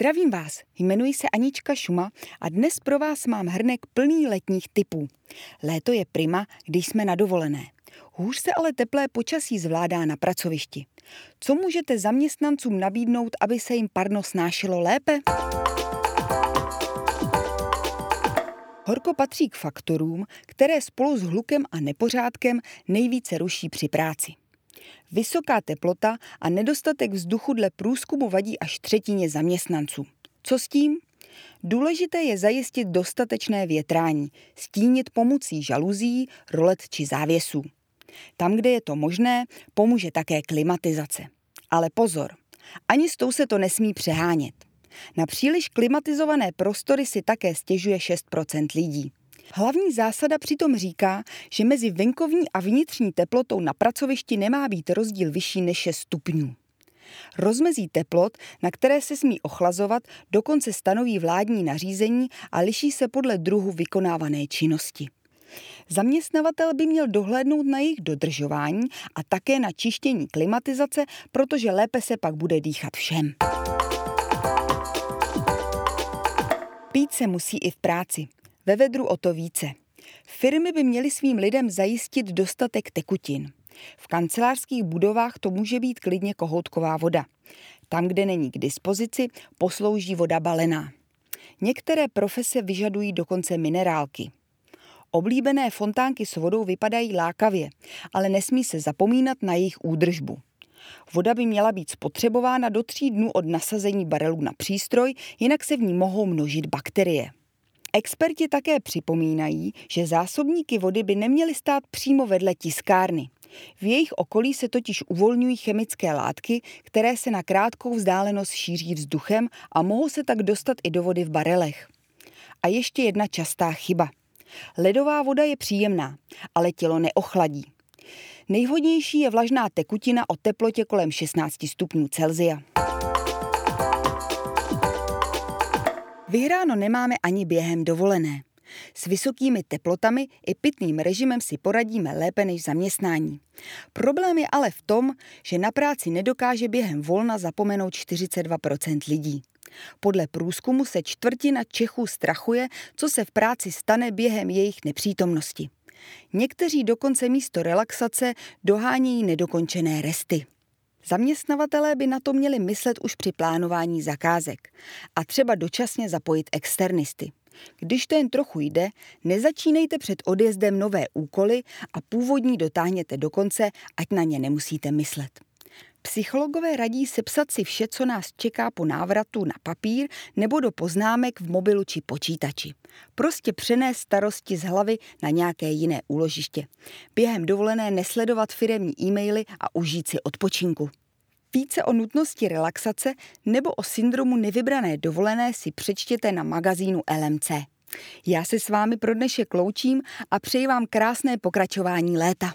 Zdravím vás, jmenuji se Anička Šuma a dnes pro vás mám hrnek plný letních typů. Léto je prima, když jsme na dovolené. Hůř se ale teplé počasí zvládá na pracovišti. Co můžete zaměstnancům nabídnout, aby se jim parno snášelo lépe? Horko patří k faktorům, které spolu s hlukem a nepořádkem nejvíce ruší při práci. Vysoká teplota a nedostatek vzduchu dle průzkumu vadí až třetině zaměstnanců. Co s tím? Důležité je zajistit dostatečné větrání, stínit pomocí žaluzí, rolet či závěsů. Tam, kde je to možné, pomůže také klimatizace. Ale pozor, ani s tou se to nesmí přehánět. Na příliš klimatizované prostory si také stěžuje 6% lidí. Hlavní zásada přitom říká, že mezi venkovní a vnitřní teplotou na pracovišti nemá být rozdíl vyšší než 6 stupňů. Rozmezí teplot, na které se smí ochlazovat, dokonce stanoví vládní nařízení a liší se podle druhu vykonávané činnosti. Zaměstnavatel by měl dohlédnout na jejich dodržování a také na čištění klimatizace, protože lépe se pak bude dýchat všem. Pít se musí i v práci. Ve vedru o to více. Firmy by měly svým lidem zajistit dostatek tekutin. V kancelářských budovách to může být klidně kohoutková voda. Tam, kde není k dispozici, poslouží voda balená. Některé profese vyžadují dokonce minerálky. Oblíbené fontánky s vodou vypadají lákavě, ale nesmí se zapomínat na jejich údržbu. Voda by měla být spotřebována do tří dnů od nasazení barelů na přístroj, jinak se v ní mohou množit bakterie. Experti také připomínají, že zásobníky vody by neměly stát přímo vedle tiskárny. V jejich okolí se totiž uvolňují chemické látky, které se na krátkou vzdálenost šíří vzduchem a mohou se tak dostat i do vody v barelech. A ještě jedna častá chyba. Ledová voda je příjemná, ale tělo neochladí. Nejvhodnější je vlažná tekutina o teplotě kolem 16 stupňů Celzia. Vyhráno nemáme ani během dovolené. S vysokými teplotami i pitným režimem si poradíme lépe než zaměstnání. Problém je ale v tom, že na práci nedokáže během volna zapomenout 42% lidí. Podle průzkumu se čtvrtina Čechů strachuje, co se v práci stane během jejich nepřítomnosti. Někteří dokonce místo relaxace dohánějí nedokončené resty. Zaměstnavatelé by na to měli myslet už při plánování zakázek a třeba dočasně zapojit externisty. Když to jen trochu jde, nezačínejte před odjezdem nové úkoly a původní dotáhněte do konce, ať na ně nemusíte myslet. Psychologové radí sepsat si vše, co nás čeká po návratu na papír nebo do poznámek v mobilu či počítači. Prostě přenést starosti z hlavy na nějaké jiné úložiště. Během dovolené nesledovat firemní e-maily a užít si odpočinku. Více o nutnosti relaxace nebo o syndromu nevybrané dovolené si přečtěte na magazínu LMC. Já se s vámi pro dnešek loučím a přeji vám krásné pokračování léta.